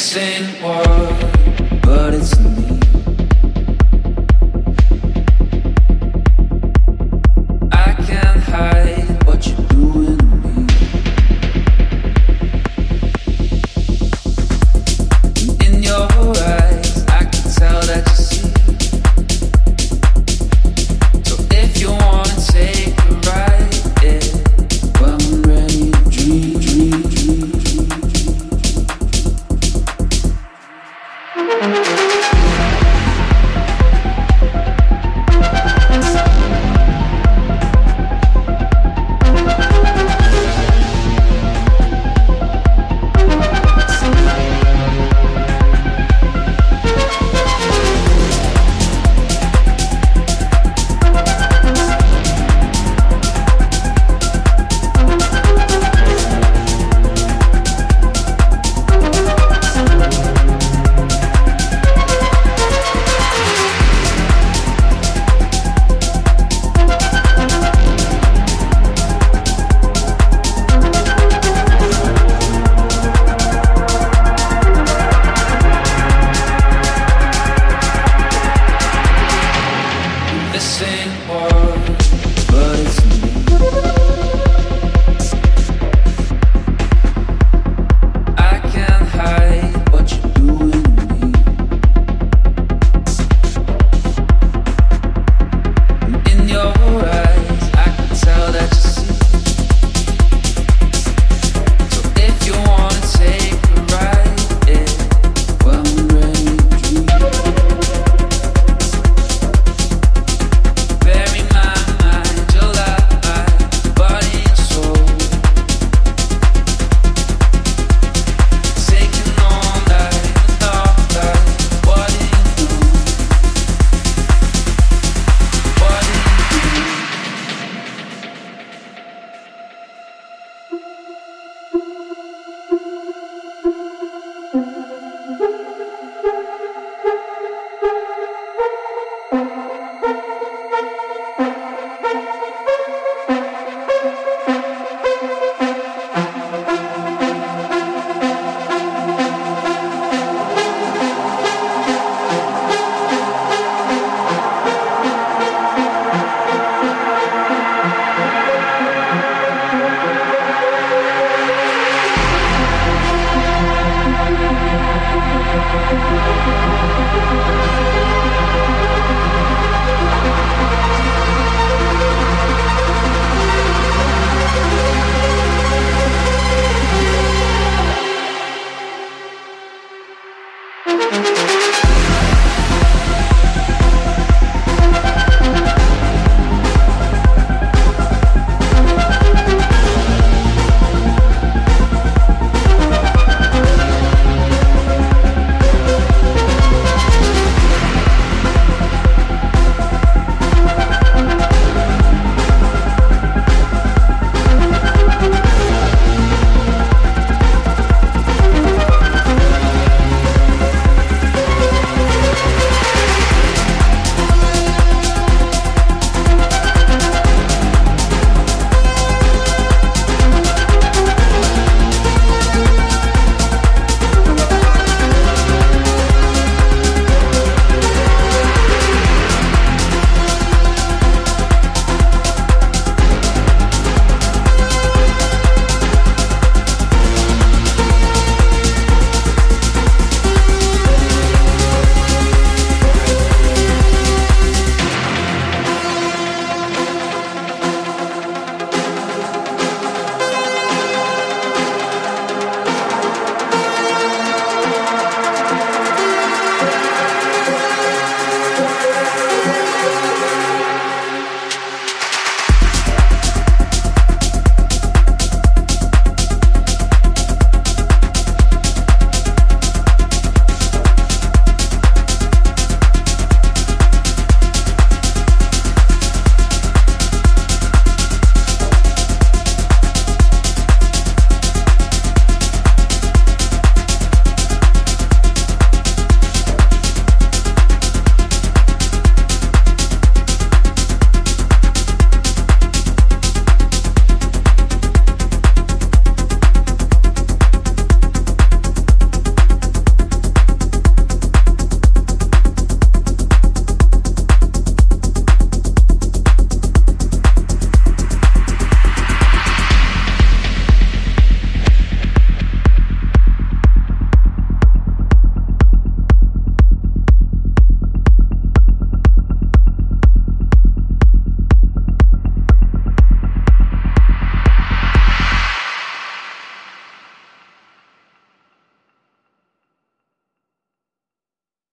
This ain't